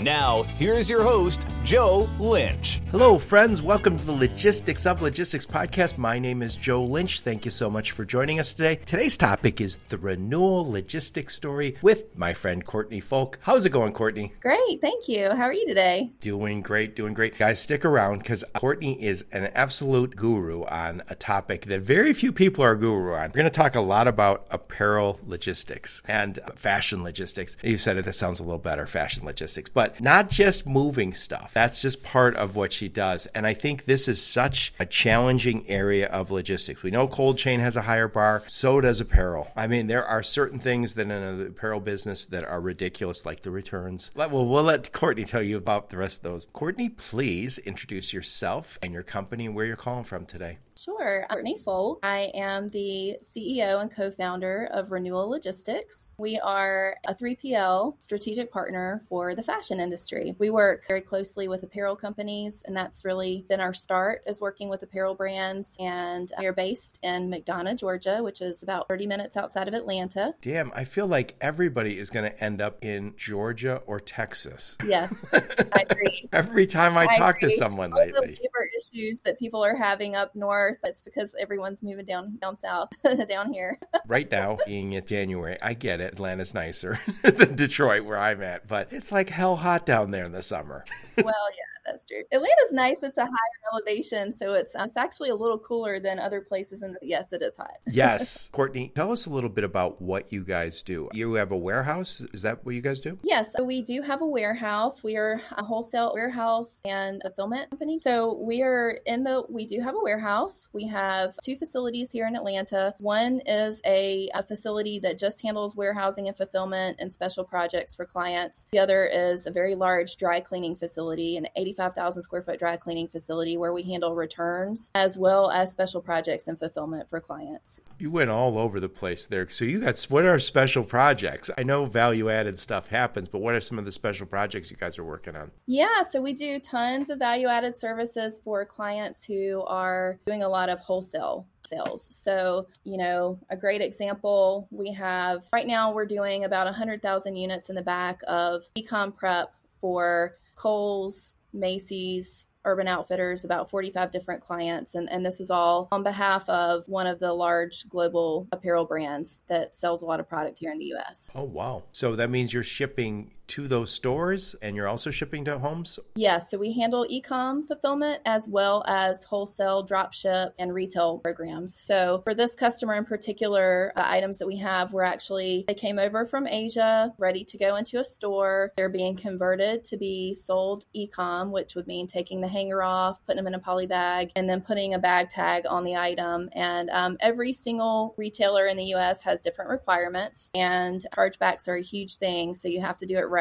Now, here's your host, Joe Lynch. Hello, friends. Welcome to the Logistics of Logistics podcast. My name is Joe Lynch. Thank you so much for joining us today. Today's topic is the renewal logistics story with my friend Courtney Folk. How's it going, Courtney? Great. Thank you. How are you today? Doing great, doing great. Guys, stick around because Courtney is an absolute guru on a topic that very few people are guru on. We're going to talk a lot about apparel logistics and fashion logistics. You said it, that sounds a little better, fashion logistics. But but not just moving stuff. That's just part of what she does. And I think this is such a challenging area of logistics. We know cold chain has a higher bar, so does apparel. I mean, there are certain things that in the apparel business that are ridiculous, like the returns. Well, we'll let Courtney tell you about the rest of those. Courtney, please introduce yourself and your company and where you're calling from today. Sure. Courtney Folk. I am the CEO and co founder of Renewal Logistics. We are a 3PL strategic partner for the fashion industry. We work very closely with apparel companies, and that's really been our start is working with apparel brands. And we are based in McDonough, Georgia, which is about 30 minutes outside of Atlanta. Damn, I feel like everybody is going to end up in Georgia or Texas. Yes, I agree. Every time I, I talk agree. to someone All lately. The labor issues that people are having up north north. It's because everyone's moving down down south, down here. right now, being it January, I get it. Atlanta's nicer than Detroit, where I'm at, but it's like hell hot down there in the summer. well, yeah that's true. Atlanta's nice. It's a higher elevation, so it's uh, it's actually a little cooler than other places. And yes, it is hot. yes, Courtney, tell us a little bit about what you guys do. You have a warehouse. Is that what you guys do? Yes, so we do have a warehouse. We are a wholesale warehouse and fulfillment company. So we are in the. We do have a warehouse. We have two facilities here in Atlanta. One is a, a facility that just handles warehousing and fulfillment and special projects for clients. The other is a very large dry cleaning facility, an 80 85,000 square foot dry cleaning facility where we handle returns as well as special projects and fulfillment for clients. You went all over the place there. So you got what are special projects? I know value added stuff happens, but what are some of the special projects you guys are working on? Yeah, so we do tons of value added services for clients who are doing a lot of wholesale sales. So, you know, a great example we have right now, we're doing about 100,000 units in the back of ecom prep for Kohl's, Macy's, Urban Outfitters, about 45 different clients. And, and this is all on behalf of one of the large global apparel brands that sells a lot of product here in the US. Oh, wow. So that means you're shipping to those stores and you're also shipping to homes? Yes. So we handle e-com fulfillment as well as wholesale drop ship and retail programs. So for this customer in particular, uh, items that we have were actually, they came over from Asia ready to go into a store. They're being converted to be sold e-com, which would mean taking the hanger off, putting them in a poly bag, and then putting a bag tag on the item. And um, every single retailer in the US has different requirements and chargebacks are a huge thing. So you have to do it right.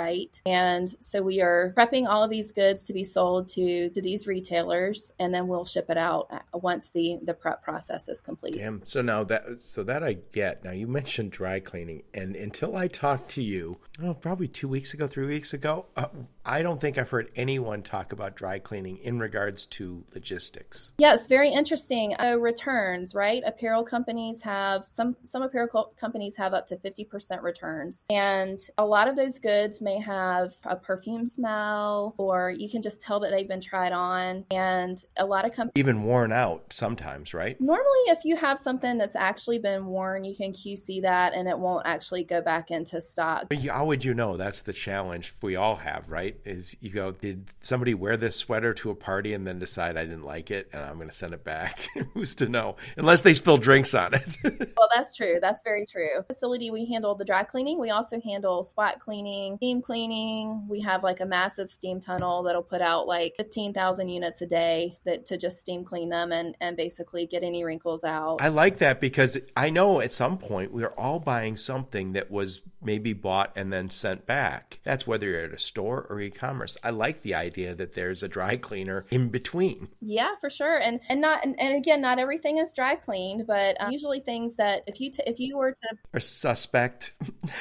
And so we are prepping all of these goods to be sold to to these retailers, and then we'll ship it out uh, once the the prep process is complete. Damn. So now that so that I get. Now you mentioned dry cleaning, and until I talk to you, oh, probably two weeks ago, three weeks ago, uh, I don't think I've heard anyone talk about dry cleaning in regards to logistics. Yes, very interesting. Uh, returns, right? Apparel companies have some some apparel co- companies have up to fifty percent returns, and a lot of those goods may have a perfume smell, or you can just tell that they've been tried on. And a lot of companies even worn out sometimes, right? Normally, if you have something that's actually been worn, you can QC that, and it won't actually go back into stock. But how would you know? That's the challenge we all have, right? Is you go, did somebody wear this sweater to a party and then decide I didn't like it, and I'm going to send it back? Who's to know? Unless they spill drinks on it. well, that's true. That's very true. Facility, we handle the dry cleaning. We also handle spot cleaning, steam cleaning. We have like a massive steam tunnel that'll put out like 15,000 units a day that to just steam clean them and, and basically get any wrinkles out. I like that because I know at some point we are all buying something that was maybe bought and then sent back. That's whether you're at a store or e-commerce. I like the idea that there's a dry cleaner in between. Yeah, for sure. And and not and, and again, not everything is dry cleaned, but um, usually things that if you t- if you were to are suspect.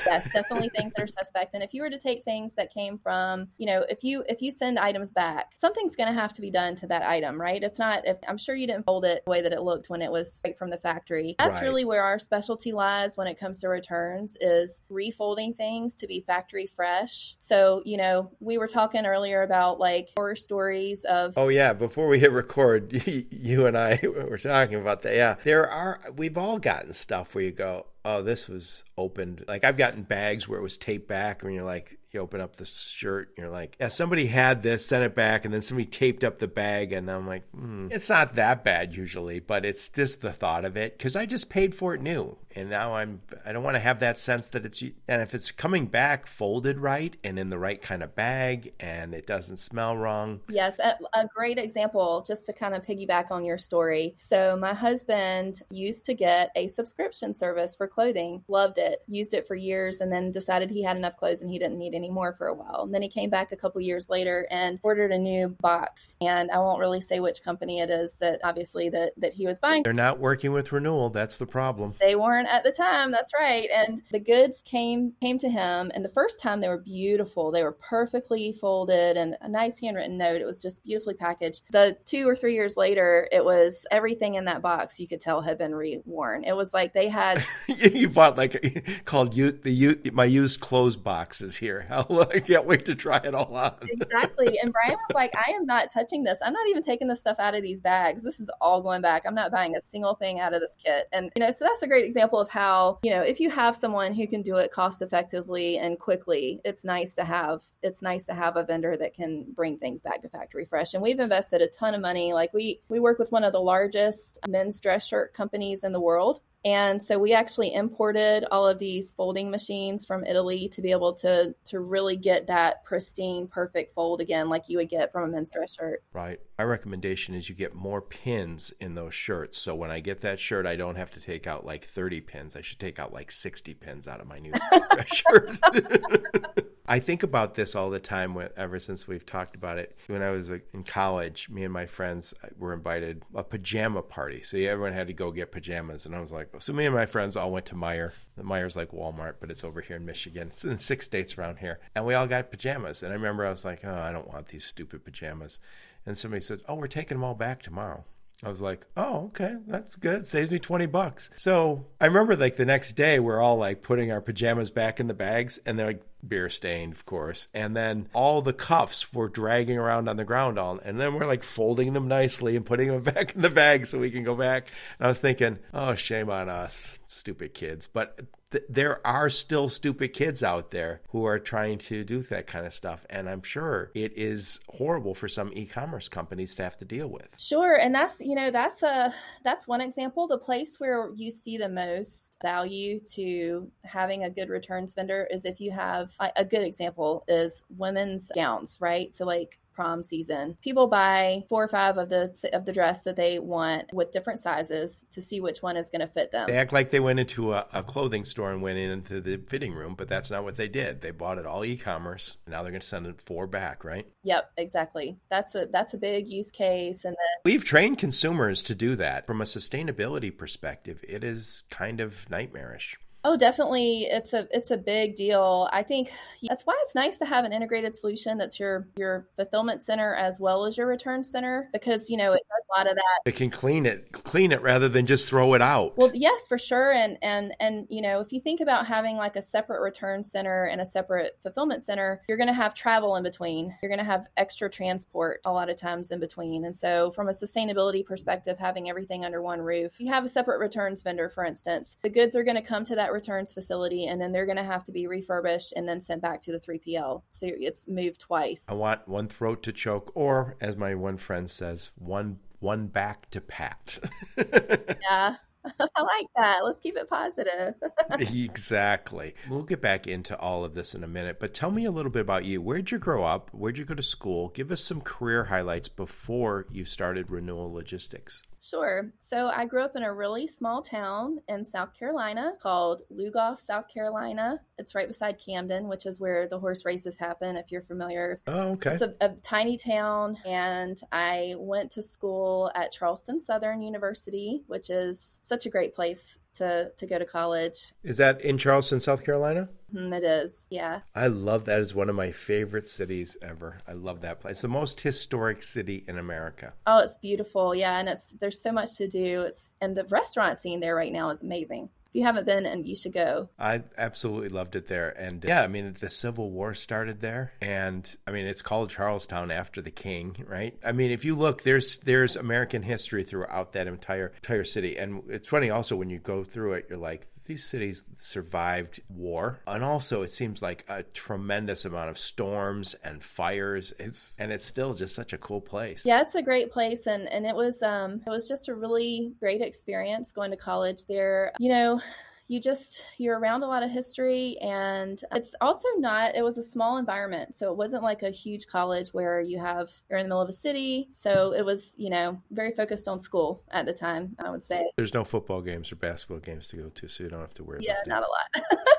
yes, definitely things that are suspect. And if you were to take things that came from, you know, if you if you send items back, something's going to have to be done to that item, right? It's not if I'm sure you didn't fold it the way that it looked when it was straight from the factory. That's Right. really where our specialty lies when it comes to returns is refolding things to be factory fresh. So, you know, we were talking earlier about like horror stories of Oh yeah, before we hit record, you and I were talking about that. Yeah, there are. We've all gotten stuff where you go, "Oh, this was opened." Like I've gotten bags where it was taped back, and you're like, you open up the shirt, and you're like, "Yeah, somebody had this, sent it back, and then somebody taped up the bag." And I'm like, hmm, "It's not that bad usually, but it's just the thought of it because I just paid for it new, and now I'm. I don't want to have that sense that it's. And if it's coming back folded right and in the right kind of bag, and it doesn't smell wrong, Yes, a, a great example, just to kind of piggyback on your story. So, my husband used to get a subscription service for clothing, loved it, used it for years, and then decided he had enough clothes and he didn't need any more for a while. And then he came back a couple years later and ordered a new box. And I won't really say which company it is that obviously that, that he was buying They're not working with renewal. That's the problem. they weren't at the time that's right and the goods came came to him and the first time they were beautiful they were perfectly folded and a nice handwritten note it was just beautifully packaged the two or three years later it was everything in that box you could tell had been reworn it was like they had you bought like called you the you my used clothes boxes here. I can't wait to try it all on. exactly. And bryan was like i am not touching this. I'm not even taking this stuff out of these bags. This is all going back. I'm not buying a single thing out of this kit. And you know so that's a great example of how you know if you have someone who can do it cost effectively and quickly it's nice to have it's nice to have a vendor that can bring things back to factory fresh. And we've invested a ton of money. Like we we work with one of the largest men's dress shirt companies in the world and so we actually imported all of these folding machines from Italy to be able to to really get that pristine, perfect fold again, like you would get from a men's dress shirt. Right. My recommendation is you get more pins in those shirts. So when I get that shirt, I don't have to take out like 30 pins. I should take out like 60 pins out of my new shirt. I think about this all the time ever since we've talked about it. When I was in college, me and my friends uh, were invited a pajama party. So everyone had to go get pajamas. And I was like, so me and my friends all went to Meijer. Meijer's like Walmart, but it's over here in Michigan. It's in six states around here. And we all got pajamas. And I remember I was like, oh, I don't want these stupid pajamas. And somebody said, oh, we're taking them all back tomorrow. I was like, oh, okay, that's good. Saves me 20 bucks. So I remember like the next day, we're all like putting our pajamas back in the bags and they're like beer stained, of course. And then all the cuffs were dragging around on the ground all, and then we're like folding them nicely and putting them back in the bag so we can go back. And I was thinking, oh, shame on us, stupid kids. But th- there are still stupid kids out there who are trying to do that kind of stuff. And I'm sure it is horrible for some e-commerce companies to have to deal with. Sure, and that's you know that's a that's one example. The place where you see the most value to having a good returns vendor is if you have a a good example is women's gowns, right? So like prom season, people buy four or five of the of the dress that they want with different sizes to see which one is going to fit them. They act like they went into a, a clothing store and went into the fitting room, but that's not what they did. They bought it all e-commerce. Now they're going to send it four back, right? Yep, exactly. That's a that's a big use case, and then We've trained consumers to do that. From a sustainability perspective, it is kind of nightmarish. Oh, definitely. It's a it's a big deal. I think that's why it's nice to have an integrated solution that's your your fulfillment center as well as your return center because you know it does a lot of that. They can clean it, clean it rather than just throw it out. Well, yes, for sure. And and and you know, if you think about having like a separate return center and a separate fulfillment center, you're going to have travel in between. You're going to have extra transport a lot of times in between. And so, from a sustainability perspective, having everything under one roof, you have a separate returns vendor, for instance, the goods are going to come to that returns facility, and then they're going to have to be refurbished and then sent back to the 3PL. So it's moved twice. I want one throat to choke, or as my one friend says, one one back to pat. Yeah. I like that. Let's keep it positive. exactly. We'll get back into all of this in a minute, but tell me a little bit about you. Where'd you grow up? Where'd you go to school? Give us some career highlights before you started Renewal Logistics. Sure. So I grew up in a really small town in South Carolina called Lugoff, South Carolina. It's right beside Camden, which is where the horse races happen, if you're familiar. Oh, okay. It's a, a tiny town, and I went to school at Charleston Southern University, which is such a great place to, to go to college. Is that in Charleston, South Carolina? Mm, it is, yeah. I love that. Is one of my favorite cities ever. I love that place. It's the most historic city in America. Oh, it's beautiful. Yeah, and it's there's so much to do. It's and the restaurant scene there right now is amazing you haven't been and you should go. I absolutely loved it there. And yeah i mean the civil war started there. And i mean it's called charlestown after the king right? I mean if you look there's there's american history throughout that entire entire city. And it's funny also when you go through it you're like these cities survived war and also it seems like a tremendous amount of storms and fires. It's and it's still just such a cool place. Yeah it's a great place and and it was um it was just a really great experience going to college there. You know you just you're around a lot of history and it's also not it was a small environment so it wasn't like a huge college where you have you're in the middle of a city so it was you know very focused on school at the time i would say there's no football games or basketball games to go to so you don't have to worry yeah not a lot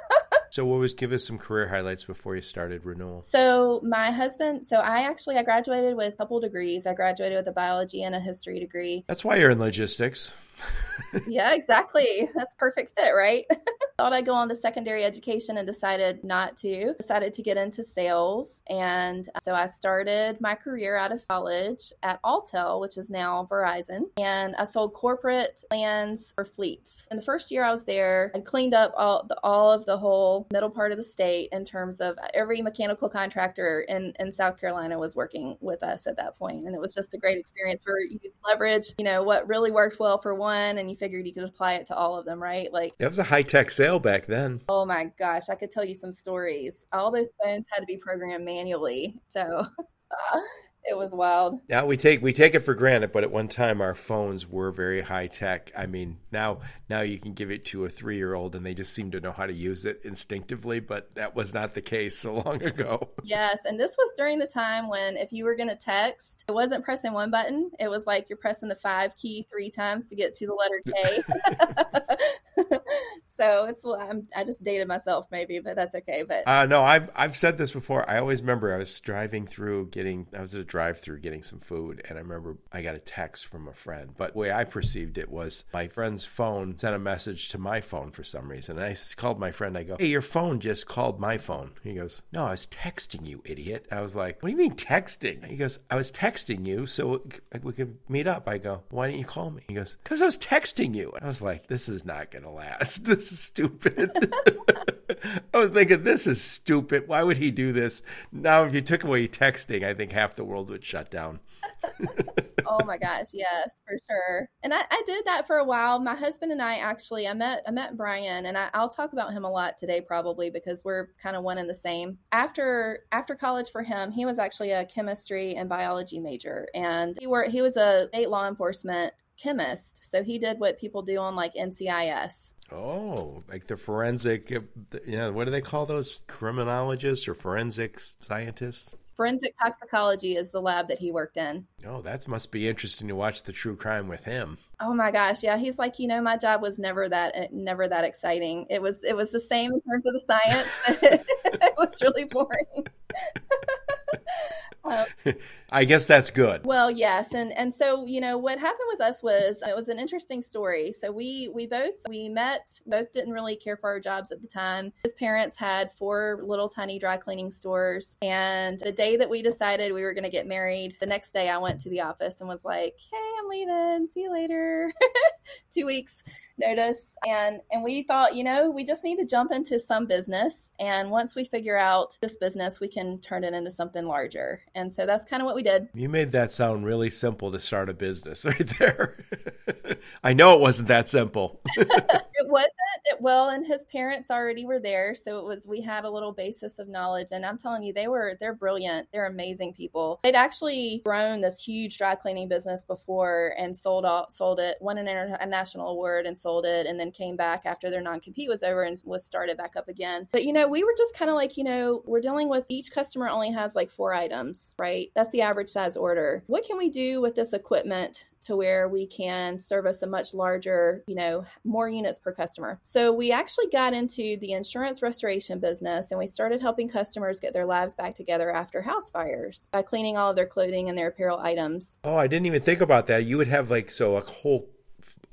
So, what was give us some career highlights before you started Renewal? So, my husband, so I actually I graduated with a couple degrees. I graduated with a biology and a history degree. That's why you're in logistics. Yeah, exactly. That's perfect fit, right? Thought I'd go on to secondary education and decided not to. Decided to get into sales. And uh, so I started my career out of college at Alltel, which is now Verizon. And I sold corporate plans for fleets. In the first year I was there, I cleaned up all, the, all of the whole middle part of the state in terms of every mechanical contractor in, in South Carolina was working with us at that point. And it was just a great experience where you could leverage, you know, what really worked well for one and you figured you could apply it to all of them, right? Like that was a high tech sale back then. Oh my gosh, I could tell you some stories. All those phones had to be programmed manually. So uh, it was wild. Now we take we take it for granted, but at one time our phones were very high tech. I mean, now now you can give it to a three year old and they just seem to know how to use it instinctively, but that was not the case so long ago. Yes, and this was during the time when if you were going to text, it wasn't pressing one button; it was like you're pressing the five key three times to get to the letter K. so it's I'm, i just dated myself maybe, but that's okay. But uh, no, I've I've said this before. I always remember I was driving through getting I was at a drive through getting some food, and I remember I got a text from a friend. But the way I perceived it was my friend's phone sent a message to my phone for some reason. And I called my friend. I go, "Hey, your phone just called my phone." He goes, "No, I was texting you, idiot." I was like, "What do you mean texting?" He goes, "I was texting you so we could meet up." I go, "Why didn't you call me?" He goes, "Because I was texting you." I was like, "This is not gonna last. This is stupid." I was thinking, this is stupid. Why would he do this? Now, if you took away texting, I think half the world would shut down. oh my gosh, yes, for sure. And I, I, did that for a while. My husband and I actually, I met, I met Bryan, and I, will talk about him a lot today, probably because we're kind of one and the same. After after college for him, he was actually a chemistry and biology major, and he were he was a state law enforcement chemist. So he did what people do on like NCIS. Oh, like the forensic, you know, what do they call those? Criminologists or forensic scientists? Forensic toxicology is the lab that he worked in. Oh, that must be interesting to watch the true crime with him. Oh my gosh, yeah, he's like, you know, my job was never that eh, never that exciting. It was it was the same in terms of the science. it was really boring. um, I guess that's good. Well, yes, and and so you know what happened with us was it was an interesting story. So we we both we met, both didn't really care for our jobs at the time. His parents had four little tiny dry cleaning stores, and the day that we decided we were going to get married, the next day I went to the office and was like, "Hey, I'm leaving. See you later." Two weeks notice, and and we thought, you know, we just need to jump into some business, and once we figure out this business, we can turn it into something larger. And so that's kind of what we did. You made that sound really simple to start a business right there. I know it wasn't that simple. it wasn't. It, well, and his parents already were there, so it was. We had a little basis of knowledge, and I'm telling you, they were. They're brilliant. They're amazing people. They'd actually grown this huge dry cleaning business before and sold out, sold it, won an international award, and sold it, and then came back after their non compete was over and was started back up again. But you know, we were just kind of like, you know, we're dealing with each customer only has like four items, right? That's the average size order. What can we do with this equipment to where we can service a much larger, you know, more units per customer. So we actually got into the insurance restoration business and we started helping customers get their lives back together after house fires by cleaning all of their clothing and their apparel items. Oh, I didn't even think about that. You would have like so a whole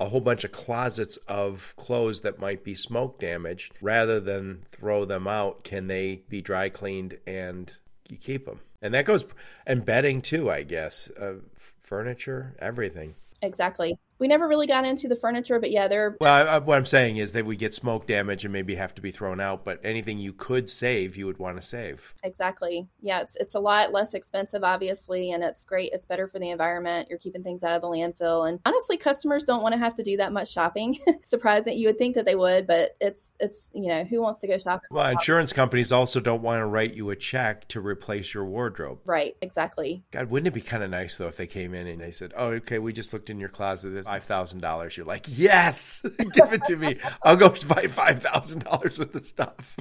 a whole bunch of closets of clothes that might be smoke damaged, rather than throw them out, can they be dry cleaned and you keep them? And that goes, and bedding too, I guess, uh, furniture, everything. Exactly we never really got into the furniture, but yeah, they're. Well, I, what I'm saying is that we get smoke damage and maybe have to be thrown out, but anything you could save, you would want to save. Exactly. Yeah, it's it's a lot less expensive, obviously, and it's great. It's better for the environment. You're keeping things out of the landfill, and honestly, customers don't want to have to do that much shopping. Surprising, you would think that they would, but it's it's you know who wants to go shopping? Well, insurance companies also don't want to write you a check to replace your wardrobe. Right. Exactly. God, wouldn't it be kind of nice though if they came in and they said, "Oh, okay, we just looked in your closet. This five thousand dollars, you're like, yes, give it to me. I'll go buy five thousand dollars worth of stuff.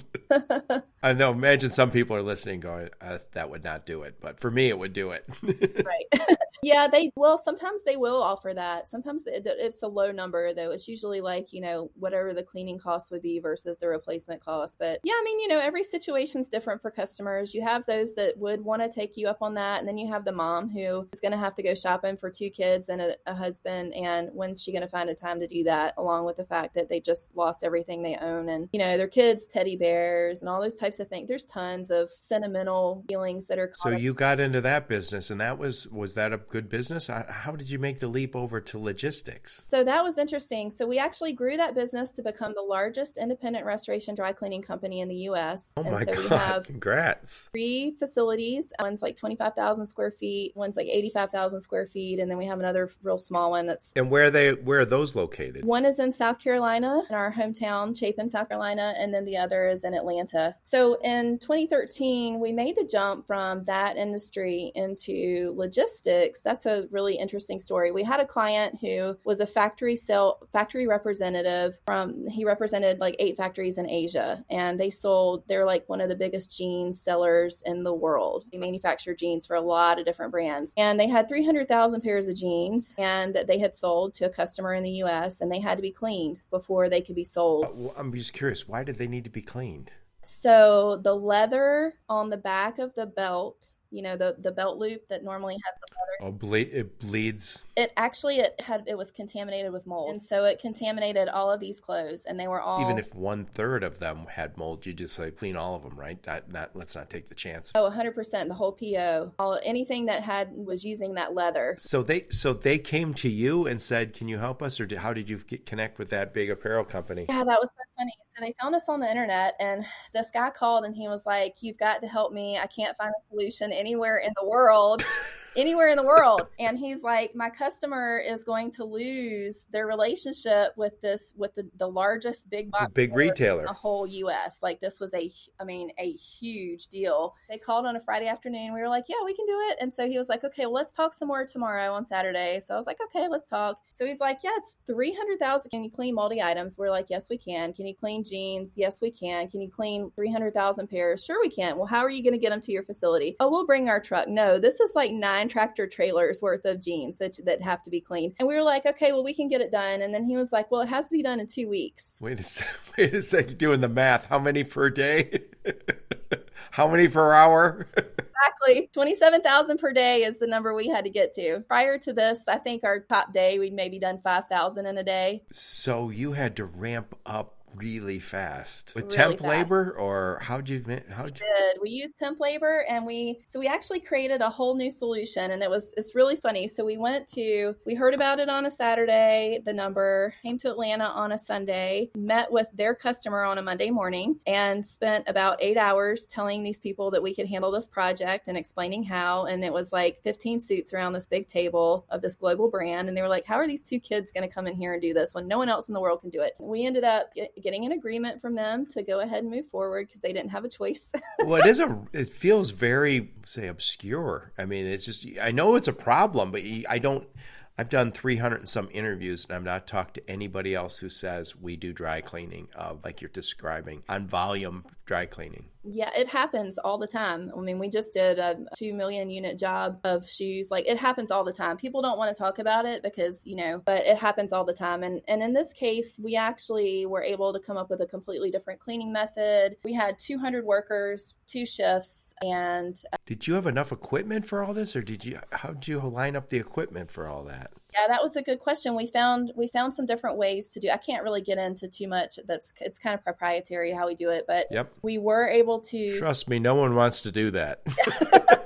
I know. Imagine some people are listening, going, uh, that would not do it, but for me, it would do it. right. yeah, they well sometimes they will offer that. Sometimes it's a low number though. It's usually like you know whatever the cleaning cost would be versus the replacement cost. But yeah, I mean you know every situation's different for customers. You have those that would want to take you up on that, and then you have the mom who is going to have to go shopping for two kids and a, a husband, and when's she going to find a time to do that? Along with the fact that they just lost everything they own, and you know their kids, teddy bears, and all those types of things. There's tons of sentimental feelings that are. So you got into that business, and that was was that a good business? How did you make the leap over to logistics? So that was interesting. So we actually grew that business to become the largest independent restoration dry cleaning company in the U.S. Oh my so god! We have Congrats. Three facilities. One's like twenty five thousand square feet. One's like eighty five thousand square feet, and then we have another real small one that's. And where they where are those located? One is in South Carolina, in our hometown, Chapin, South Carolina, and then the other is in Atlanta. So in 2013, we made the jump from that industry into logistics. That's a really interesting story. We had a client who was a factory sale factory representative from he represented like eight factories in Asia and they sold they're like one of the biggest jeans sellers in the world. They manufacture jeans for a lot of different brands. And they had 300,000 pairs of jeans and they had sold to a customer in the US and they had to be cleaned before they could be sold. Uh, I'm just curious, why did they need to be cleaned? So the leather on the back of the belt you know the the belt loop that normally has the leather. Oh, ble- it bleeds. It actually it had it was contaminated with mold, and so it contaminated all of these clothes, and they were all. Even if one third of them had mold, you just like clean all of them, right? Not, not let's not take the chance. Oh, 100 percent, the whole PO, all anything that had was using that leather. So they so they came to you and said, "Can you help us?" Or did, how did you get, connect with that big apparel company? Yeah, that was so funny. So they found us on the internet, and this guy called and he was like, "You've got to help me. I can't find a solution anywhere in the world anywhere in the world. And he's like my customer is going to lose their relationship with this with the, the largest big box big retailer. the whole us like this was a i mean a huge deal. They called on a friday afternoon. We were like yeah we can do it. And so he was like okay well let's talk some more tomorrow on saturday. So i was like okay let's talk. So he's like yeah it's 300000 can you clean multi items? We're like yes we can. Can you clean jeans? Yes we can. Can you clean 300000 pairs? Sure we can. Well how are you going to get them to your facility? Oh we'll bring our truck. No this is like nine nine tractor trailers worth of jeans that that have to be cleaned. And we were like, okay, well, we can get it done. And then he was like, well, it has to be done in two weeks. Wait a second. Wait a second. Doing the math. How many per day? How many per hour? exactly. 27,000 per day is the number we had to get to. Prior to this, I think our top day, we'd maybe done 5,000 in a day. So you had to ramp up really fast. With really temp fast. labor or how'd you how did you we used temp labor and we so we actually created a whole new solution and it was it's really funny. So we went to we heard about it on a saturday the number came to atlanta on a sunday met with their customer on a monday morning and spent about eight hours telling these people that we could handle this project and explaining how. And it was like 15 suits around this big table of this global brand and they were like how are these two kids going to come in here and do this when no one else in the world can do it? We ended up getting an agreement from them to go ahead and move forward because they didn't have a choice. well, it is a. It feels very say obscure. I mean, it's just I know it's a problem, but I don't. I've done 300 and some interviews, and I've not talked to anybody else who says we do dry cleaning, uh, like you're describing, on volume dry cleaning. Yeah, it happens all the time. I mean, we just did a 2 million unit job of shoes. Like it happens all the time. People don't want to talk about it because, you know, but it happens all the time. And and in this case, we actually were able to come up with a completely different cleaning method. We had 200 workers, two shifts, and Did you have enough equipment for all this or did you how did you line up the equipment for all that? Yeah, that was a good question. We found we found some different ways to do. I can't really get into too much. That's it's kind of proprietary how we do it, but Yep. we were able to. Trust me, no one wants to do that.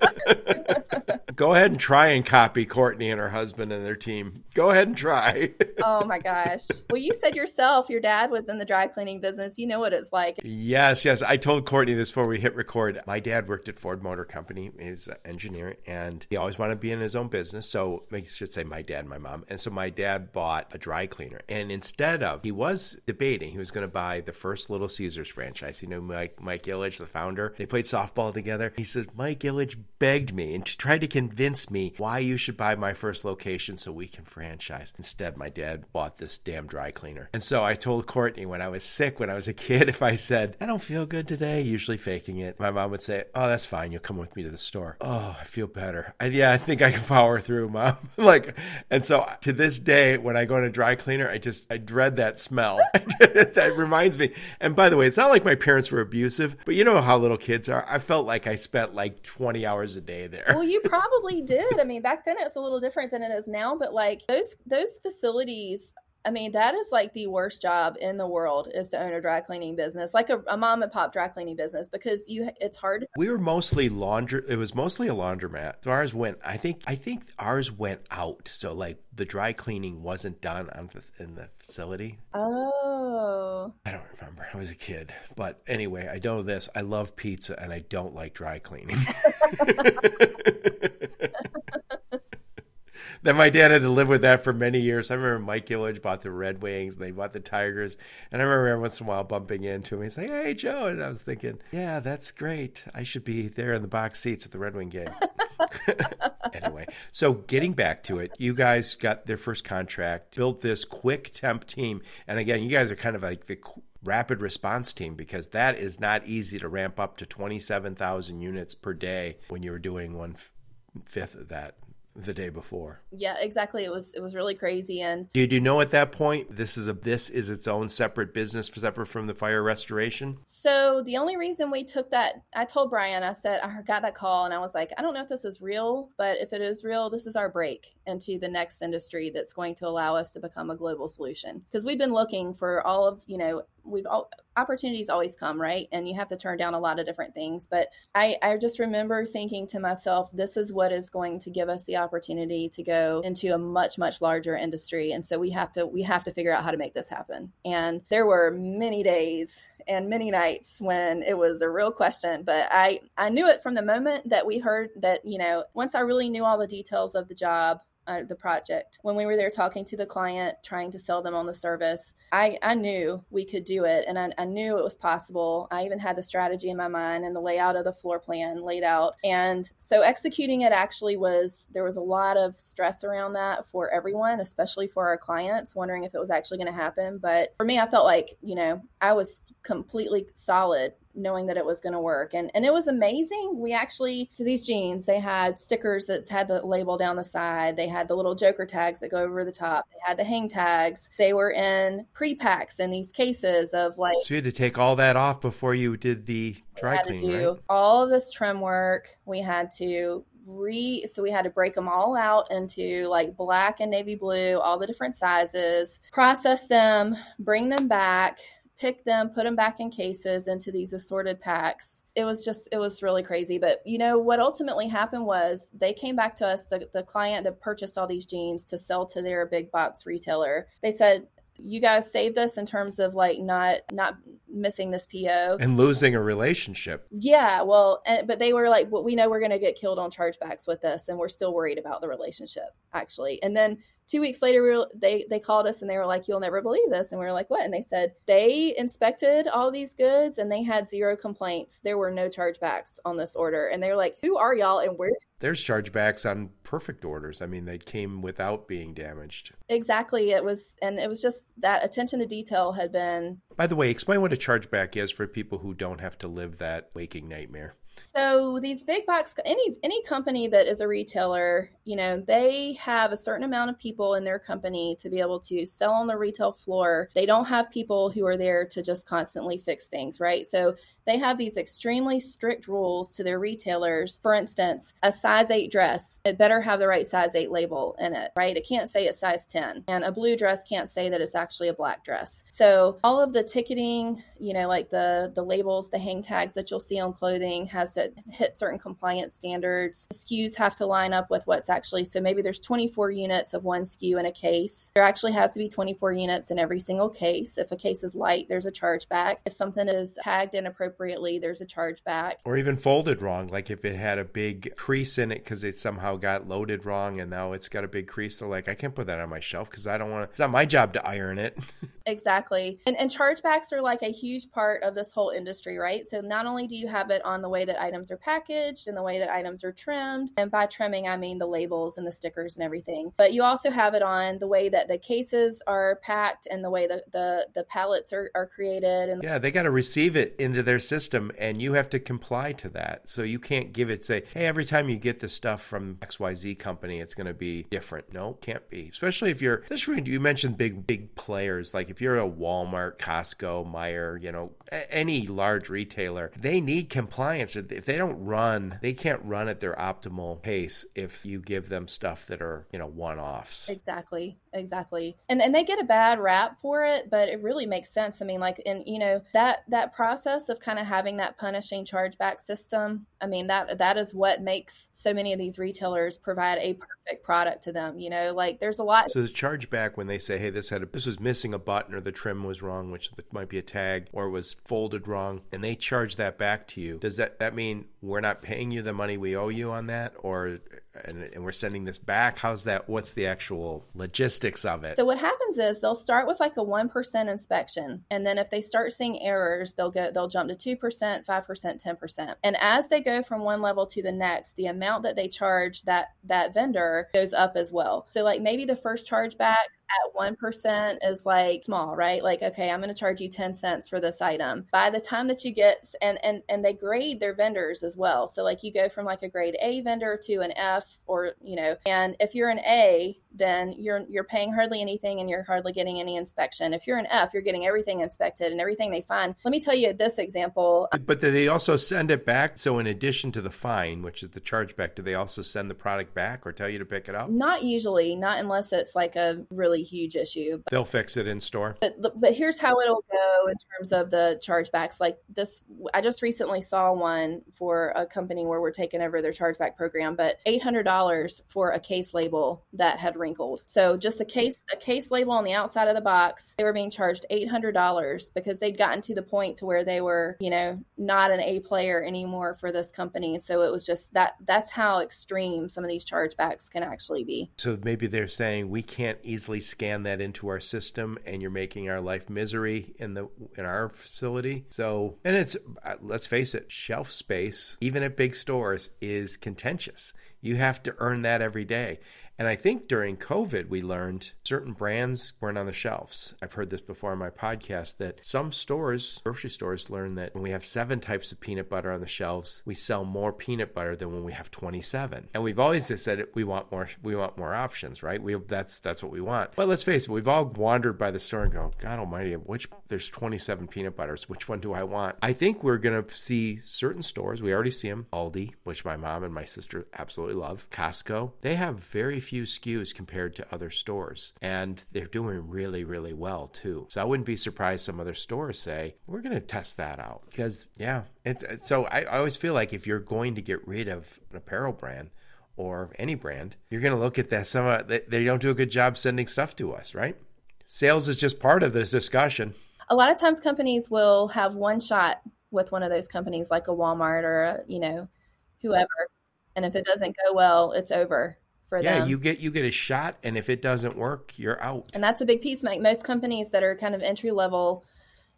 Go ahead and try and copy Courtney and her husband and their team. Go ahead and try. oh my gosh! Well, you said yourself your dad was in the dry cleaning business. You know what it's like. yes, yes. I told Courtney this before we hit record. My dad worked at Ford Motor Company. He was an engineer, and he always wanted to be in his own business. So I should say my dad, my mom. And so my dad bought a dry cleaner, and instead of he was debating, he was going to buy the first Little Caesars franchise. You know, Mike Mike Ilitch, the founder. They played softball together. He said Mike Ilitch begged me and tried to convince me why you should buy my first location so we can franchise. Instead, my dad bought this damn dry cleaner. And so I told Courtney when I was sick, when I was a kid, if I said, I don't feel good today, usually faking it, my mom would say, Oh, that's fine. You'll come with me to the store. Oh, I feel better. I, yeah, I think I can power through, mom. like, and so to this day, when I go in a dry cleaner, I just, I dread that smell. that reminds me. And by the way, it's not like my parents were abusive, but you know how little kids are. I felt like I spent like 20 hours a day there. Well, you probably did. I mean, back then it's a little different than it is now, but like those those facilities I mean, that is like the worst job in the world is to own a dry cleaning business, like a, a mom and pop dry cleaning business, because you it's hard. We were mostly laundry. It was mostly a laundromat. So ours went. I think. I think ours went out. So like the dry cleaning wasn't done on the, in the facility. Oh. I don't remember. I was a kid, but anyway, I know this. I love pizza, and I don't like dry cleaning. then my dad had to live with that for many years. I remember Mike Ilitch bought the Red Wings and they bought the Tigers. And I remember once in a while bumping into him. He's like, hey, Joe. And I was thinking, yeah, that's great. I should be there in the box seats at the Red Wing game. anyway, so getting back to it, you guys got their first contract, built this quick temp team. And again, you guys are kind of like the rapid response team because that is not easy to ramp up to 27,000 units per day when you were doing one fifth of that the day before. Yeah, exactly. It was it was really crazy and Did you know at that point this is a this is its own separate business separate from the fire restoration? So the only reason we took that I told Bryan, I said I got that call and I was like, I don't know if this is real, but if it is real, this is our break into the next industry that's going to allow us to become a global solution. Because we've been looking for all of, you know, we've all opportunities always come right? And you have to turn down a lot of different things. But i i just remember thinking to myself this is what is going to give us the opportunity to go into a much much larger industry. And so we have to we have to figure out how to make this happen. And there were many days and many nights when it was a real question but i i knew it from the moment that we heard that you know once i really knew all the details of the job uh, the project. When we were there talking to the client, trying to sell them on the service, I, I knew we could do it and I, I knew it was possible. I even had the strategy in my mind and the layout of the floor plan laid out. And so executing it actually was, there was a lot of stress around that for everyone, especially for our clients, wondering if it was actually going to happen. But for me, I felt like, you know, I was completely solid knowing that it was going to work. And and it was amazing. We actually to these jeans they had stickers that had the label down the side. They had the little joker tags that go over the top. They had the hang tags. They were in pre-packs in these cases of like so you had to take all that off before you did the dry cleaning right? all of this trim work. We had to re so we had to break them all out into like black and navy blue all the different sizes process them bring them back pick them, put them back in cases into these assorted packs. It was just, it was really crazy. But you know, what ultimately happened was they came back to us, the, the client that purchased all these jeans to sell to their big box retailer. They said, you guys saved us in terms of like not not missing this PO and losing a relationship. Yeah, well, and, but they were like, well, we know we're going to get killed on chargebacks with this, and we're still worried about the relationship actually. And then two weeks later, we were, they they called us and they were like, "You'll never believe this," and we were like, "What?" And they said they inspected all these goods and they had zero complaints. There were no chargebacks on this order, and they were like, "Who are y'all and where?" There's chargebacks on perfect orders. I mean, they came without being damaged. Exactly. It was, and it was just that attention to detail had been. By the way, explain what a chargeback is for people who don't have to live that waking nightmare. So these big box any any company that is a retailer, you know, they have a certain amount of people in their company to be able to sell on the retail floor. They don't have people who are there to just constantly fix things, right? So they have these extremely strict rules to their retailers. For instance, a size 8 dress, it better have the right size 8 label in it, right? It can't say it's size 10. And a blue dress can't say that it's actually a black dress. So all of the ticketing, you know, like the the labels, the hang tags that you'll see on clothing has to hit certain compliance standards. The SKUs have to line up with what's actually so maybe there's 24 units of one SKU in a case. There actually has to be 24 units in every single case. If a case is light, there's a chargeback. If something is tagged inappropriately there's a chargeback. Or even folded wrong, like if it had a big crease in it because it somehow got loaded wrong and now it's got a big crease. So, like, I can't put that on my shelf because I don't want to, it's not my job to iron it. exactly. And, and chargebacks are like a huge part of this whole industry, right? So, not only do you have it on the way that items are packaged and the way that items are trimmed, and by trimming, I mean the labels and the stickers and everything, but you also have it on the way that the cases are packed and the way that the, the pallets are, are created. And yeah, they got to receive it into their system and you have to comply to that. So you can't give it say, "Hey, every time you get the stuff from XYZ company, it's going to be different." No, can't be. Especially if you're especially you mentioned big big players like if you're a Walmart, Costco, Meijer, you know, any large retailer, they need compliance. If they don't run, they can't run at their optimal pace if you give them stuff that are, you know, one-offs. Exactly. Exactly. And and they get a bad rap for it, but it really makes sense. I mean, like and you know, that that process of kind of having that punishing chargeback system, I mean that that is what makes so many of these retailers provide a perfect product to them. You know, like there's a lot. So the chargeback when they say, "Hey, this had a, this was missing a button or the trim was wrong, which might be a tag, or was folded wrong," and they charge that back to you. Does that that mean we're not paying you the money we owe you on that, or and, and, we're sending this back. How's that? What's the actual logistics of it? So what happens is they'll start with like a 1% inspection and then if they start seeing errors they'll go they'll jump to 2% 5% 10% and as they go from one level to the next the amount that they charge that that vendor goes up as well. So like maybe the first chargeback at 1% is like small, right? Like, okay, I'm going to charge you 10 cents for this item. By the time that you get, and, and, and they grade their vendors as well. So like you go from like a grade A vendor to an F or, you know, and if you're an A, then you're you're paying hardly anything and you're hardly getting any inspection. If you're an F, you're getting everything inspected and everything they find. Let me tell you this example. But do they also send it back? So in addition to the fine, which is the chargeback, do they also send the product back or tell you to pick it up? Not usually, not unless it's like a really huge issue. They'll fix it in store. But but here's how it'll go in terms of the chargebacks. Like this, I just recently saw one for a company where we're taking over their chargeback program, but eight hundred dollars for a case label that had wrinkled. So just a case a case label on the outside of the box, they were being charged eight hundred dollars because they'd gotten to the point to where they were, you know, not an A player anymore for this company. So it was just that that's how extreme some of these chargebacks can actually be. So maybe they're saying we can't easily scan that into our system and you're making our life misery in the in our facility. So and it's uh, let's face it, shelf space even at big stores is contentious. You have to earn that every day. And I think during COVID, we learned certain brands weren't on the shelves. I've heard this before in my podcast that some stores, grocery stores, learn that when we have seven types of peanut butter on the shelves, we sell more peanut butter than when we have 27. And we've always just said we want more, we want more options, right? We that's that's what we want. But let's face it, we've all wandered by the store and go, God Almighty, which there's 27 peanut butters. Which one do I want? I think we're gonna see certain stores. We already see them. Aldi, which my mom and my sister absolutely love. Costco. They have very few SKUs compared to other stores. And they're doing really, really well too. So I wouldn't be surprised some other stores say, we're going to test that out. Because, yeah, it's, uh, so I, I always feel like if you're going to get rid of an apparel brand, or any brand, you're going to look at that. Some uh, of they don't do a good job sending stuff to us, right? Sales is just part of this discussion. A lot of times, companies will have one shot with one of those companies, like a Walmart or a, you know, whoever, and if it doesn't go well, it's over for yeah, them. Yeah, you get you get a shot, and if it doesn't work, you're out. And that's a big piece. Like most companies that are kind of entry level,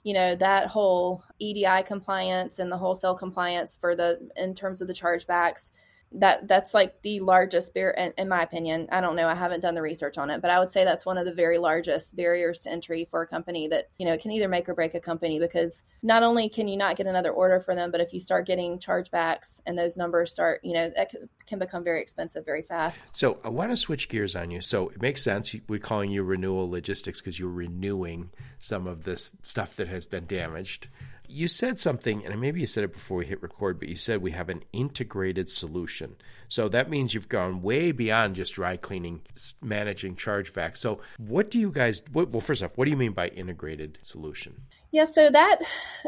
you know, that whole EDI compliance and the wholesale compliance for the in terms of the chargebacks, that that's like the largest barrier in, in, my opinion. I don't know. I haven't done the research on it but i would say that's one of the very largest barriers to entry for a company that you know can either make or break a company because not only can you not get another order for them but if you start getting chargebacks and those numbers start you know that can become very expensive very fast. So i want to switch gears on you. So it makes sense. We're calling you renewal logistics because you're renewing some of this stuff that has been damaged you said something, and maybe you said it before we hit record, but you said we have an integrated solution. So that means you've gone way beyond just dry cleaning, managing chargebacks. So what do you guys? What, well, first off, what do you mean by integrated solution? Yeah, so that,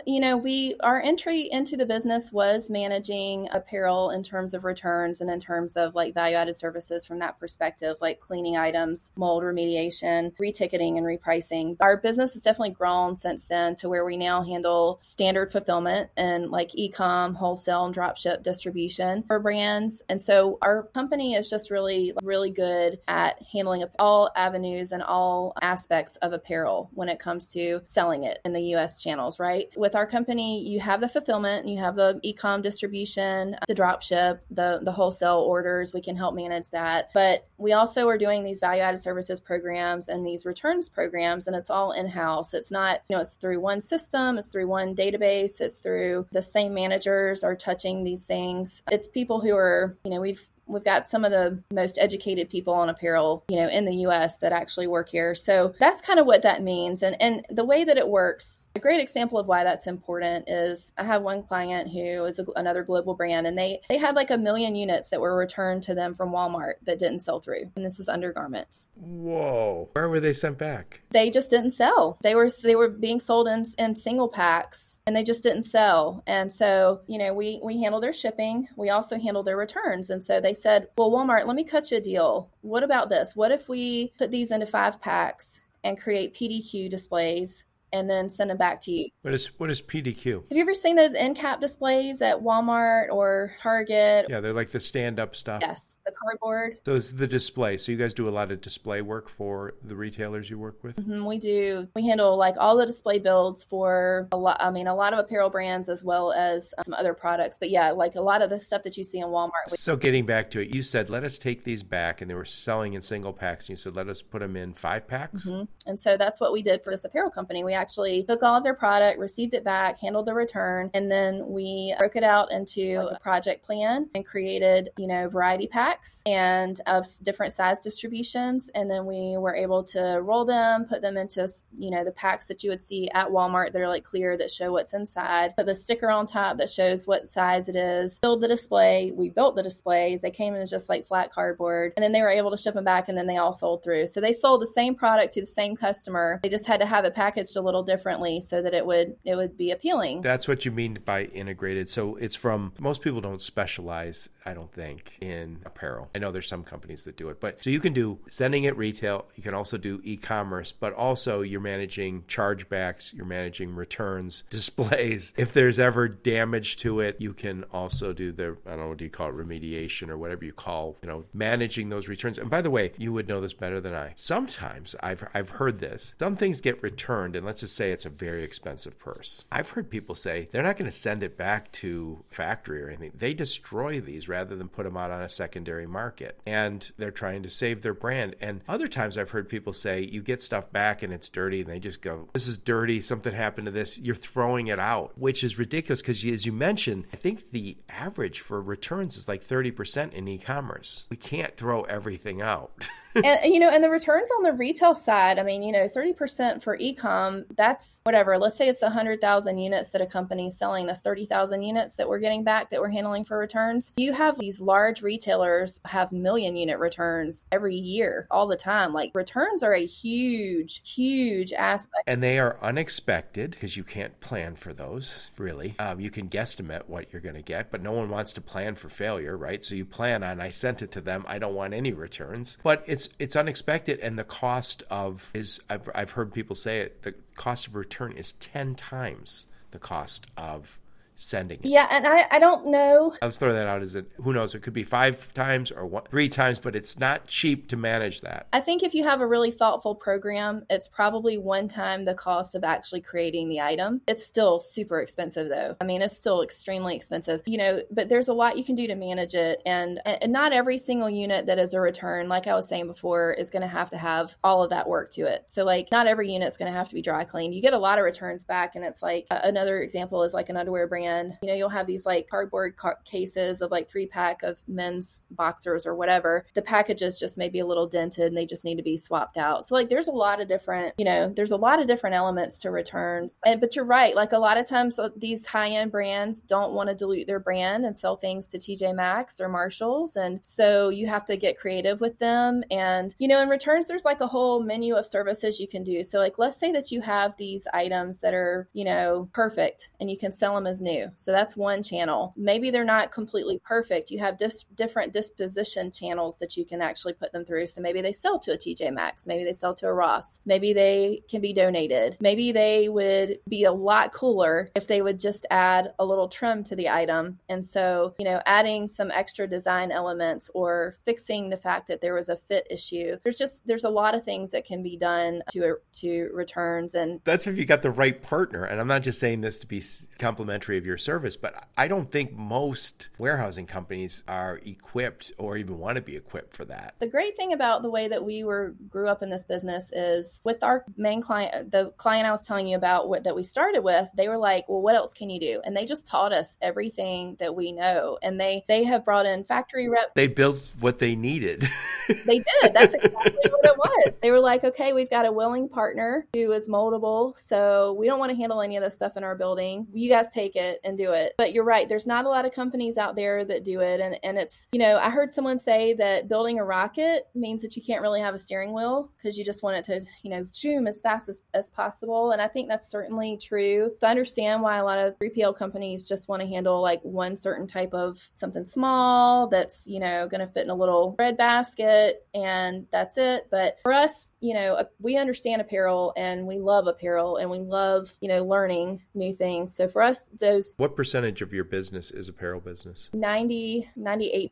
you know, we, our entry into the business was managing apparel in terms of returns and in terms of like value added services from that perspective, like cleaning items, mold remediation, reticketing, and repricing. Our business has definitely grown since then to where we now handle standard fulfillment and like e com, wholesale, and dropship distribution for brands. And so our company is just really, really good at handling all avenues and all aspects of apparel when it comes to selling it in the US channels, right? With our company, you have the fulfillment, you have the e-com distribution, the drop ship, the the wholesale orders, we can help manage that. But we also are doing these value-added services programs and these returns programs and it's all in-house. It's not, you know, it's through one system, it's through one database, it's through the same managers are touching these things. It's people who are, you know, we've we've got some of the most educated people on apparel, you know, in the US that actually work here. So that's kind of what that means. And and the way that it works, a great example of why that's important is I have one client who is a, another global brand and they they had like a million units that were returned to them from Walmart that didn't sell through. And this is undergarments. Whoa. Where were they sent back? They just didn't sell. They were they were being sold in in single packs and they just didn't sell. And so, you know, we we handle their shipping. We also handle their returns. And so they said, Well, Walmart, let me cut you a deal. What about this? What if we put these into five packs and create PDQ displays and then send them back to you. What is what is PDQ? Have you ever seen those end cap displays at Walmart or Target? Yeah, they're like the stand up stuff. Yes, the cardboard. So it's the display. So you guys do a lot of display work for the retailers you work with. Mm-hmm, we do. We handle like all the display builds for a lot. I mean, a lot of apparel brands as well as some other products. But yeah, like a lot of the stuff that you see in Walmart. We- so getting back to it, you said let us take these back, and they were selling in single packs. And you said let us put them in five packs. Mm-hmm. And so that's what we did for this apparel company. We actually took all of their product, received it back, handled the return, and then we broke it out into a project plan and created, you know, variety packs and of different size distributions. And then we were able to roll them, put them into, you know, the packs that you would see at Walmart that are like clear that show what's inside, put the sticker on top that shows what size it is, build the display. We built the displays. They came in as just like flat cardboard. And then they were able to ship them back and then they all sold through. So they sold the same product to the same customer. They just had to have it packaged a little differently so that it would it would be appealing. That's what you mean by integrated. So it's from most people don't specialize, I don't think, in apparel. I know there's some companies that do it, but so you can do sending it retail, you can also do e-commerce, but also you're managing chargebacks, you're managing returns, displays. If there's ever damage to it, you can also do the I don't know what do you call it remediation or whatever you call, you know, managing those returns. And by the way, you would know this better than I. Sometimes I've I've heard this. Some things get returned and let's just say it's a very expensive purse. I've heard people say they're not going to send it back to factory or anything. They destroy these rather than put them out on a secondary market. And they're trying to save their brand. And other times I've heard people say you get stuff back and it's dirty and they just go, this is dirty. Something happened to this. You're throwing it out, which is ridiculous because as you mentioned, I think the average for returns is like 30% in e-commerce. We can't throw everything out. and you know, and the returns on the retail side, I mean, you know, 30% for e-com, that's whatever. Let's say it's 100,000 units that a company's selling. That's 30,000 units that we're getting back that we're handling for returns. You have these large retailers have million unit returns every year, all the time. Like returns are a huge, huge aspect. And they are unexpected because you can't plan for those, really. Um, you can guesstimate what you're going to get, but no one wants to plan for failure, right? So you plan on, I sent it to them. I don't want any returns. But it's it's it's unexpected, and the cost of is I've I've heard people say it. The cost of return is ten times the cost of sending it. Yeah, and I, I don't know. I'll throw that out as a who knows. It could be five times or one, three times, but it's not cheap to manage that. I think if you have a really thoughtful program, it's probably one time the cost of actually creating the item. It's still super expensive though. I mean, it's still extremely expensive, you know, but there's a lot you can do to manage it. And, and not every single unit that is a return, like I was saying before, is going to have to have all of that work to it. So, like, not every unit is going to have to be dry cleaned. You get a lot of returns back, and it's like uh, another example is like an underwear brand. You know, you'll have these like cardboard car- cases of like three pack of men's boxers or whatever. The packages just may be a little dented and they just need to be swapped out. So, like, there's a lot of different, you know, there's a lot of different elements to returns. And, but you're right. Like, a lot of times uh, these high end brands don't want to dilute their brand and sell things to TJ Maxx or Marshalls. And so you have to get creative with them. And, you know, in returns, there's like a whole menu of services you can do. So, like, let's say that you have these items that are, you know, perfect and you can sell them as new. So that's one channel. Maybe they're not completely perfect. You have dis- different disposition channels that you can actually put them through. So maybe they sell to a TJ Maxx, maybe they sell to a Ross, maybe they can be donated. Maybe they would be a lot cooler if they would just add a little trim to the item. And so, you know, adding some extra design elements or fixing the fact that there was a fit issue. There's just there's a lot of things that can be done to to returns and that's if you got the right partner. And I'm not just saying this to be complimentary of your service, but I don't think most warehousing companies are equipped or even want to be equipped for that. The great thing about the way that we were grew up in this business is with our main client, the client I was telling you about what, that we started with, they were like, "Well, what else can you do?" And they just taught us everything that we know. And they they have brought in factory reps. They built what they needed. they did. That's exactly what it was. They were like, "Okay, we've got a willing partner who is moldable, so we don't want to handle any of this stuff in our building. You guys take it and do it." But you're right. There's not a lot of companies out there that do it, and and it's you know I heard someone say that building a rocket means that you can't really have a steering wheel because you just want it to you know zoom as fast as, as possible, and I think that's certainly true. So I understand why a lot of 3PL companies just want to handle like one certain type of something small that's you know going to fit in a little bread basket and that's it. But for us, you know, uh, we understand apparel and we love apparel and we love you know learning new things. So for us, those what percentage of your business is apparel business? 90, 98%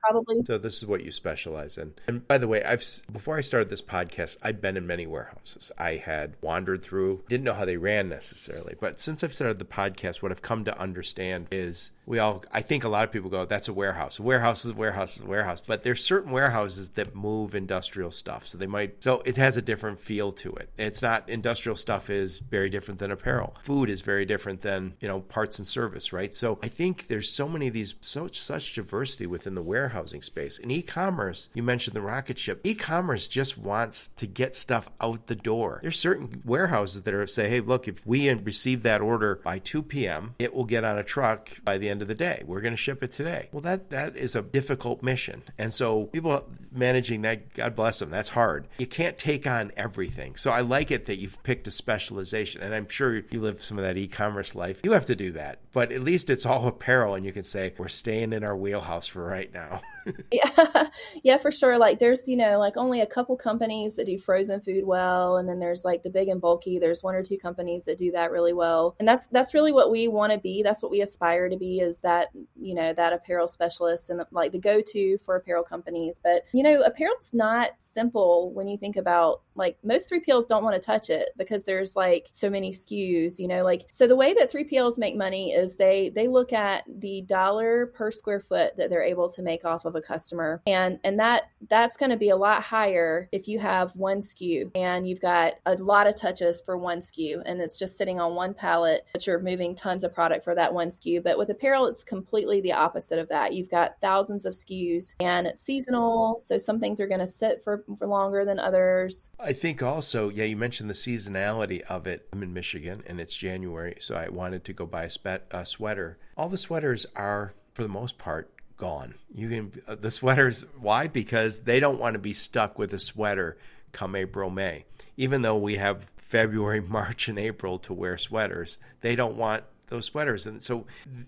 probably. So this is what you specialize in. And by the way, I've before I started this podcast, I've been in many warehouses. I had wandered through, didn't know how they ran necessarily, but since I've started the podcast, what I've come to understand is we all I think a lot of people go, that's a warehouse. A warehouse is a warehouse is a warehouse. But there's certain warehouses that move industrial stuff. So they might so it has a different feel to it. It's not industrial stuff is very different than apparel. Food is very different than, you know, parts and service, right? So I think there's so many of these such such diversity within the warehousing space. In e-commerce, you mentioned the rocket ship. E-commerce just wants to get stuff out the door. There's certain warehouses that are say, hey, look, if we receive that order by 2 p.m., it will get on a truck by the end of the day. We're going to ship it today. Well, that that is a difficult mission. And so people managing that, God bless them, that's hard. You can't take on everything. So I like it that you've picked a specialization. And I'm sure you live some of that e-commerce life. You have to do that. But at least it's all apparel and you can say, we're staying in our wheelhouse for right now. yeah, yeah, for sure. Like there's, you know, like only a couple companies that do frozen food well, and then there's like the big and bulky. There's one or two companies that do that really well, and that's that's really what we want to be. That's what we aspire to be. Is that you know that apparel specialist and like the go-to for apparel companies. But you know, apparel's not simple when you think about like most 3PLs don't want to touch it because there's like so many SKUs. You know, like so the way that 3PLs make money is they they look at the dollar per square foot that they're able to make off of a customer. And and that that's going to be a lot higher if you have one SKU and you've got a lot of touches for one SKU and it's just sitting on one pallet but you're moving tons of product for that one SKU but with apparel it's completely the opposite of that. You've got thousands of SKUs and it's seasonal so some things are going to sit for for longer than others I think also yeah you mentioned the seasonality of it I'm in Michigan and it's January so I wanted to go buy a, spe- a sweater all the sweaters are for the most part gone. You can uh, the sweaters. Why? Because they don't want to be stuck with a sweater come April, May. Even though we have February, March, and April to wear sweaters, they don't want those sweaters. And so,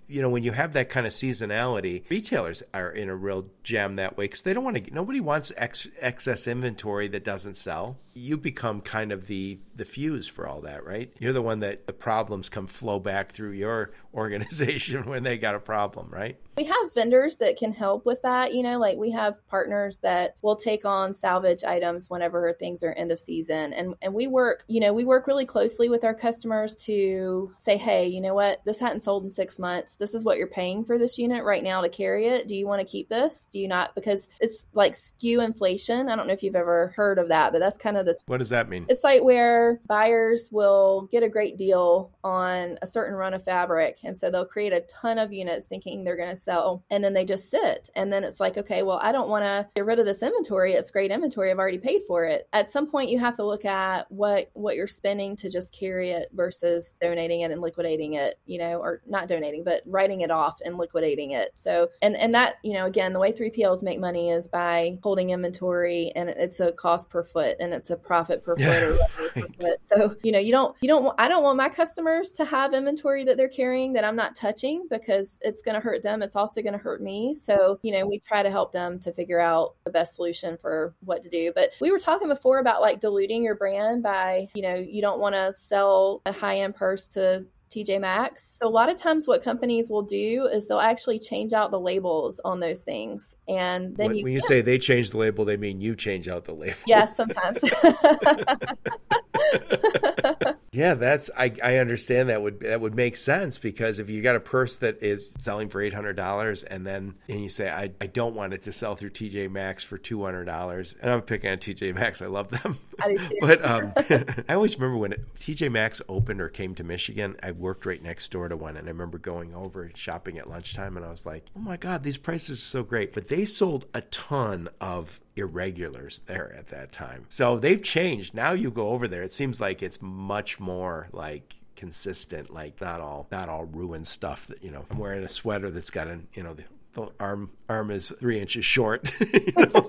you know, when you have that kind of seasonality, retailers are in a real jam that way because they don't want to. Nobody wants ex, excess inventory that doesn't sell. You become kind of the the fuse for all that, right? You're the one that the problems come flow back through your organization when they got a problem, right? We have vendors that can help with that. You know, like we have partners that will take on salvage items whenever things are end of season. And, and we work, you know, we work really closely with our customers to say, hey, you know what, this hadn't sold in six months. This is what you're paying for this unit right now to carry it. Do you want to keep this? Do you not? Because it's like SKU inflation. I don't know if you've ever heard of that, but that's kind of the. What does that mean? It's like where buyers will get a great deal on a certain run of fabric. And so they'll create a ton of units thinking they're going to sell and then they just sit and then it's like okay well i don't want to get rid of this inventory it's great inventory i've already paid for it at some point you have to look at what what you're spending to just carry it versus donating it and liquidating it you know or not donating but writing it off and liquidating it so and and that you know again the way 3pls make money is by holding inventory and it's a cost per foot and it's a profit per yeah, foot, right. per foot so you know you don't you don't i don't want my customers to have inventory that they're carrying that i'm not touching because it's going to hurt them it's also going to hurt me. So, you know, we try to help them to figure out the best solution for what to do. But we were talking before about like diluting your brand by, you know, you don't want to sell a high end purse to TJ Maxx. So a lot of times what companies will do is they'll actually change out the labels on those things. And then when you, when you say they change the label, they mean you change out the label. Yes, sometimes. yeah, that's I, I understand that would that would make sense because if you got a purse that is selling for eight hundred dollars and then and you say I, I don't want it to sell through TJ Maxx for two hundred dollars and I'm picking on TJ Maxx, I love them. I do too. but um, I always remember when TJ Maxx opened or came to Michigan, I worked right next door to one and I remember going over and shopping at lunchtime and I was like, oh my god, these prices are so great. But they sold a ton of irregulars there at that time. So they've changed. Now you go over there, it seems like it's much more like consistent, like not all not all ruined stuff that you know. I'm wearing a sweater that's got an you know the, the arm arm is three inches short. you know?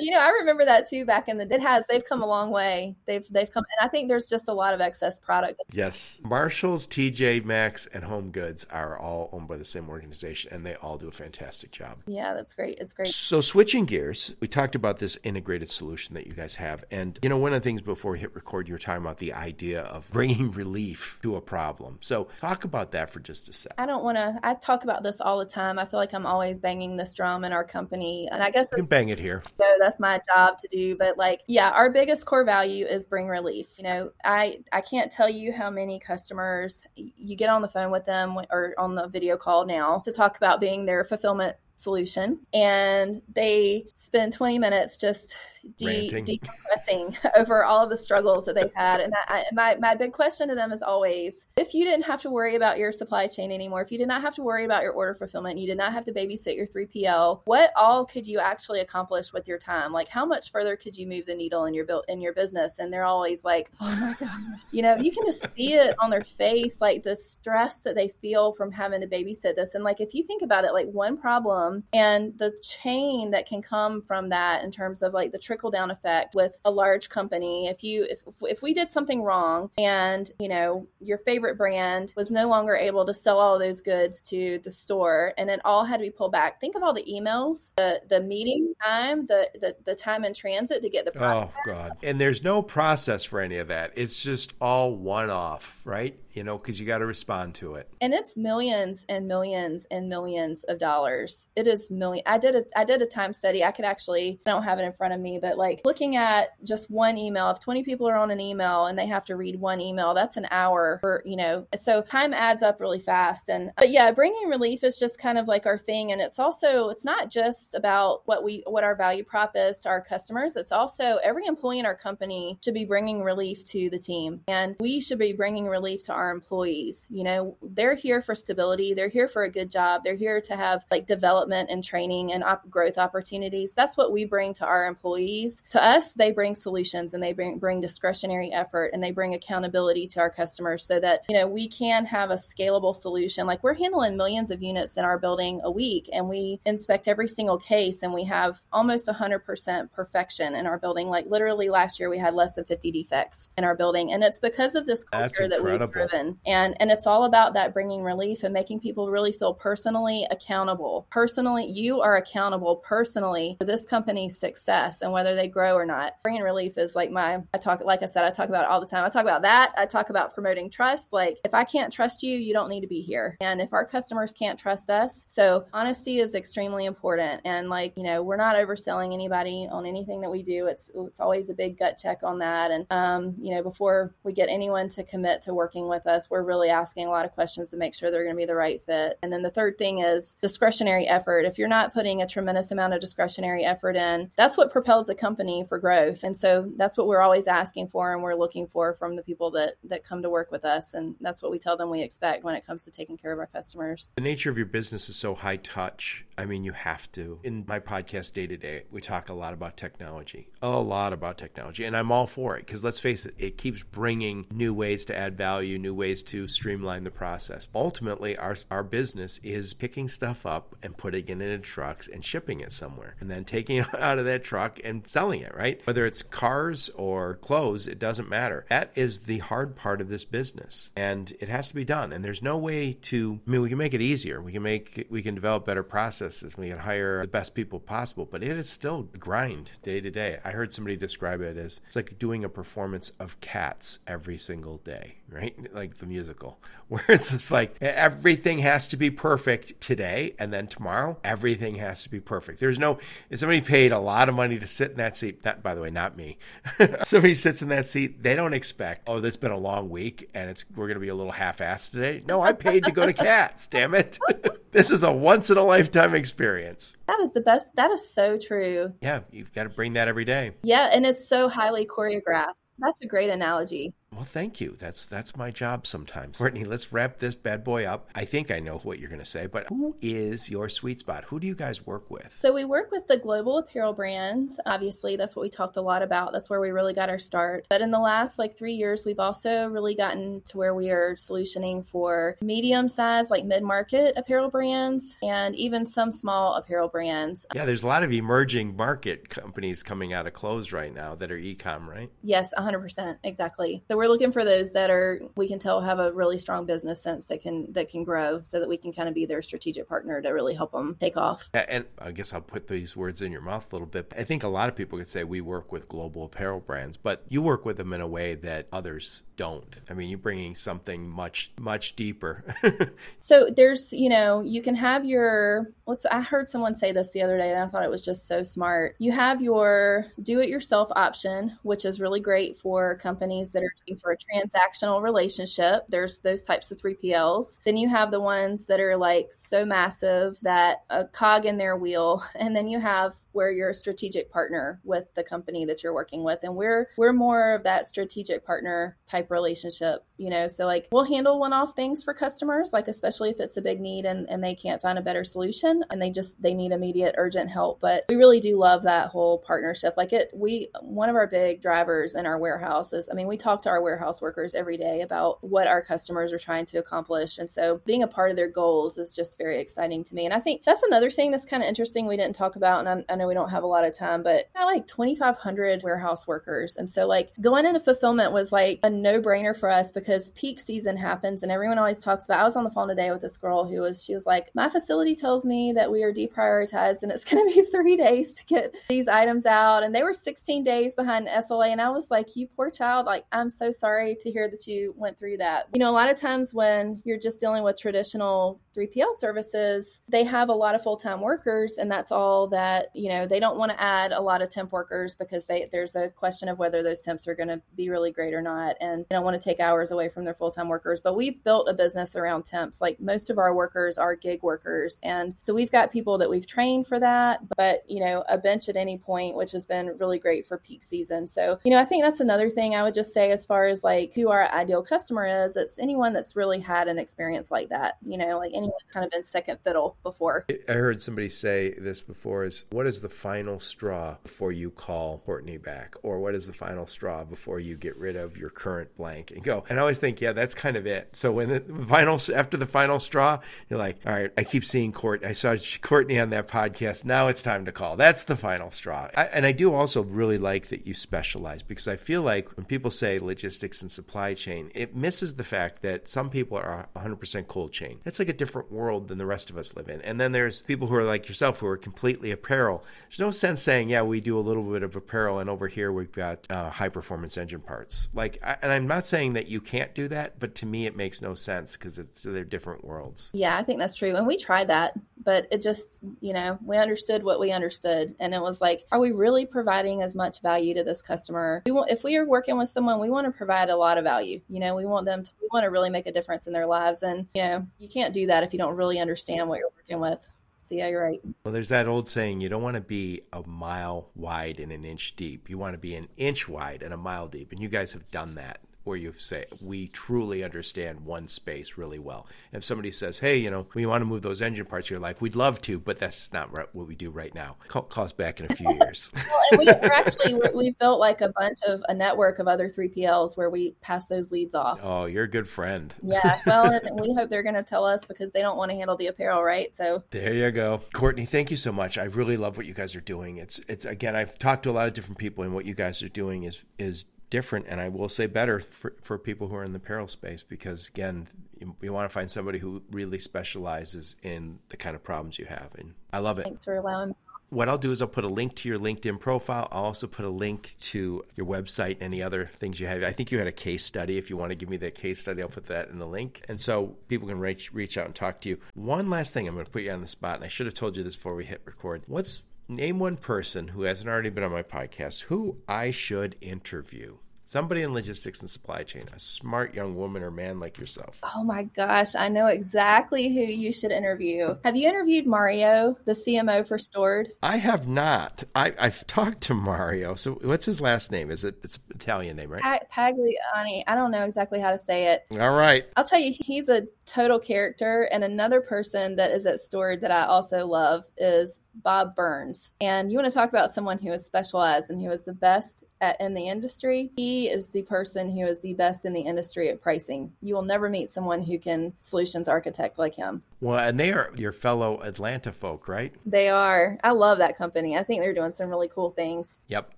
You know, I remember that too back in the it has they've come a long way. They've they've come and I think there's just a lot of excess product. Yes. Marshalls, TJ Maxx and Home Goods are all owned by the same organization and they all do a fantastic job. Yeah, that's great. It's great. So switching gears, we talked about this integrated solution that you guys have. And you know, one of the things before we hit record you were talking about the idea of bringing relief to a problem. So talk about that for just a sec. I don't want to I talk about this all the time. I feel like I'm always banging this drum in our company. And I guess you can bang it here. So that's my job to do but like yeah our biggest core value is bring relief you know. I i can't tell you how many customers you get on the phone with them or on the video call now to talk about being their fulfillment solution and they spend 20 minutes just de- decompressing over all of the struggles that they've had. And I, my, my big question to them is always if you didn't have to worry about your supply chain anymore, if you did not have to worry about your order fulfillment, you did not have to babysit your 3PL, what all could you actually accomplish with your time? Like how much further could you move the needle in your built in your business? And they're always like, oh my gosh, you know, you can just see it on their face, like the stress that they feel from having to babysit this. And like if you think about it, like one problem and the chain that can come from that in terms of like the trickle down effect with a large company. If you if if we did something wrong and, you know, your favorite brand was no longer able to sell all those goods to the store and it all had to be pulled back. Think of all the emails, the the meeting time, the the, the time in transit to get the Oh god. And there's no process for any of that. It's just all one off, right? You know, cuz you got to respond to it. And it's millions and millions and millions of dollars. It is million. I did a I did a time study. I could actually I don't have it in front of me, but like looking at just one email, if 20 people are on an email and they have to read one email, that's an hour for, you know, so time adds up really fast. And, but yeah, bringing relief is just kind of like our thing. And it's also, it's not just about what we, what our value prop is to our customers. It's also every employee in our company should be bringing relief to the team. And we should be bringing relief to our employees. You know, they're here for stability. They're here for a good job. They're here to have like development and training and op- growth opportunities. That's what we bring to our employees to us, they bring solutions and they bring, bring discretionary effort and they bring accountability to our customers so that, you know, we can have a scalable solution. Like we're handling millions of units in our building a week and we inspect every single case and we have almost 100% perfection in our building. Like literally last year we had less than 50 defects in our building. And it's because of this culture that we've driven. And, and it's all about that bringing relief and making people really feel personally accountable. Personally, you are accountable personally for this company's success and whether whether they grow or not. Bringing relief is like my, I talk, like I said, I talk about it all the time. I talk about that. I talk about promoting trust. Like if I can't trust you, you don't need to be here. And if our customers can't trust us, so honesty is extremely important. And like, you know, we're not overselling anybody on anything that we do. It's, it's always a big gut check on that. And, um, you know, before we get anyone to commit to working with us, we're really asking a lot of questions to make sure they're going to be the right fit. And then the third thing is discretionary effort. If you're not putting a tremendous amount of discretionary effort in, that's what propels a company for growth. And so that's what we're always asking for and we're looking for from the people that that come to work with us. And that's what we tell them we expect when it comes to taking care of our customers. The nature of your business is so high touch. I mean, you have to. In my podcast day to day, we talk a lot about technology, a lot about technology, and I'm all for it because let's face it, it keeps bringing new ways to add value, new ways to streamline the process. Ultimately, our our business is picking stuff up and putting it into trucks and shipping it somewhere, and then taking it out of that truck and selling it. Right? Whether it's cars or clothes, it doesn't matter. That is the hard part of this business, and it has to be done. And there's no way to. I mean, we can make it easier. We can make we can develop better processes. We can hire the best people possible, but it is still grind day to day. I heard somebody describe it as it's like doing a performance of Cats every single day, right? Like the musical, where it's just like everything has to be perfect today, and then tomorrow everything has to be perfect. There's no. If somebody paid a lot of money to sit in that seat, that by the way, not me. somebody sits in that seat, they don't expect. Oh, this has been a long week, and it's we're going to be a little half-assed today. No, I paid to go to Cats. damn it! this is a once in a lifetime experience. That is the best. That is so true. Yeah, you've got to bring that every day. Yeah, and it's so highly choreographed. That's a great analogy. Well, thank you. That's that's my job sometimes. Courtney, let's wrap this bad boy up. I think I know what you're going to say, but who is your sweet spot? Who do you guys work with? So we work with the global apparel brands. Obviously, that's what we talked a lot about. That's where we really got our start. But in the last like 3 years, we've also really gotten to where we are solutioning for medium size like mid-market apparel brands and even some small apparel brands. Yeah, there's a lot of emerging market companies coming out of clothes right now that are e-com, right? Yes, 100%. Exactly. So we're looking for those that are we can tell have a really strong business sense that can that can grow so that we can kind of be their strategic partner to really help them take off. And i guess i'll put these words in your mouth a little bit. I think a lot of people could say we work with global apparel brands but you work with them in a way that others don't. I mean you're bringing something much much deeper. So there's you know you can have your what's i heard someone say this the other day and i thought it was just so smart. You have your do it yourself option which is really great for companies that are looking for a transactional relationship. There's those types of 3PLs. Then you have the ones that are like so massive that a cog in their wheel. And then you have where you're a strategic partner with the company that you're working with. And we're we're more of that strategic partner type relationship you know? So like we'll handle one-off things for customers like especially if it's a big need and, and they can't find a better solution and they just they need immediate urgent help. But we really do love that whole partnership. Like it we one of our big drivers in our warehouse is i mean we talk to our warehouse workers every day about what our customers are trying to accomplish. And so being a part of their goals is just very exciting to me. And i think that's another thing that's kind of interesting we didn't talk about and I, I know we don't have a lot of time, but I like 2,500 warehouse workers. And so, like, going into fulfillment was like a no brainer for us because peak season happens. And everyone always talks about, I was on the phone today with this girl who was, she was like, My facility tells me that we are deprioritized and it's going to be three days to get these items out. And they were 16 days behind SLA. And I was like, You poor child. Like, I'm so sorry to hear that you went through that. You know, a lot of times when you're just dealing with traditional 3PL services, they have a lot of full time workers, and that's all that, you know, they don't want to add a lot of temp workers because they, there's a question of whether those temps are going to be really great or not. And they don't want to take hours away from their full time workers. But we've built a business around temps. Like most of our workers are gig workers. And so we've got people that we've trained for that, but, you know, a bench at any point, which has been really great for peak season. So, you know, I think that's another thing I would just say as far as like who our ideal customer is. It's anyone that's really had an experience like that, you know, like anyone kind of been second fiddle before. I heard somebody say this before is what is the final straw before you call Courtney back? Or what is the final straw before you get rid of your current blank and go? And I always think, yeah, that's kind of it. So when the final, after the final straw, you're like, all right, I keep seeing Court. I saw Courtney on that podcast. Now it's time to call. That's the final straw. I, and I do also really like that you specialize because I feel like when people say logistics and supply chain, it misses the fact that some people are 100% cold chain. It's like a different different world than the rest of us live in. And then there's people who are like yourself who are completely apparel. There's no sense saying, yeah, we do a little bit of apparel, and over here we've got uh, high performance engine parts. Like, I, and I'm not saying that you can't do that, but to me, it makes no sense because it's they're different worlds. Yeah, I think that's true. And we tried that, but it just, you know, we understood what we understood, and it was like, are we really providing as much value to this customer? We want, if we are working with someone, we want to provide a lot of value. You know, we want them to, we want to really make a difference in their lives, and you know, you can't do that if you don't really understand what you're working with. So yeah, you're right. Well, there's that old saying: you don't want to be a mile wide and an inch deep. You want to be an inch wide and a mile deep, and you guys have done that where you say we truly understand one space really well. If somebody says, "Hey, you know, we want to move those engine parts," you're like, "We'd love to, but that's not what we do right now." Call, call us back in a few years. well, and we, actually we've built like a bunch of a network of other 3PLs where we pass those leads off. Oh, you're a good friend. Yeah, well, and we hope they're going to tell us because they don't want to handle the apparel, right? So there you go, Courtney. Thank you so much. I really love what you guys are doing. It's it's again, I've talked to a lot of different people, and what you guys are doing is is different and I will say better for, for people who are in the apparel space because again you, you, want to find somebody who really specializes in the kind of problems you have and I love it. Thanks for allowing what I'll do is I'll put a link to your LinkedIn profile. I'll also put a link to your website, and any other things you have. I think you had a case study. If you want to give me that case study, I'll put that in the link. And so people can reach, reach out and talk to you. One last thing, I'm going to put you on the spot, and I should have told you this before we hit record. What's name one person who hasn't already been on my podcast who I should interview. Somebody in logistics and supply chain, a smart young woman or man like yourself. Oh my gosh, I know exactly who you should interview. Have you interviewed Mario, the CMO for Stord? I have not. I, have talked to Mario. So what's his last name? Is it it's Italian name, right? Pagliani. I don't know exactly how to say it. All right. I'll tell you, he's a total character. And another person that is at Stord that I also love is Bob Burns. And you want to talk about someone who is specialized and who is the best at, in the industry? He is the person who is the best in the industry at pricing. You will never meet someone who can solutions architect like him. Well, and they are your fellow Atlanta folk, right? They are. I love that company. I think they're doing some really cool things. Yep.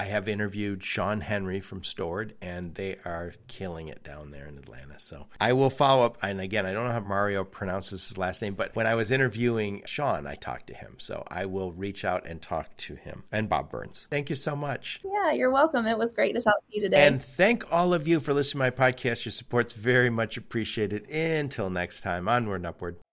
I have interviewed Sean Henry from Stord, and they are killing it down there in Atlanta. So I will follow up. And again, I don't know how Mario pronounces his last name, but when I was interviewing Sean, I talked to him. So I will reach out and talk to him. And Bob Burns. Thank you so much. Yeah, you're welcome. It was great to talk to you today. And thank all of you for listening to my podcast. Your support's very much appreciated. Until next time, onward and upward.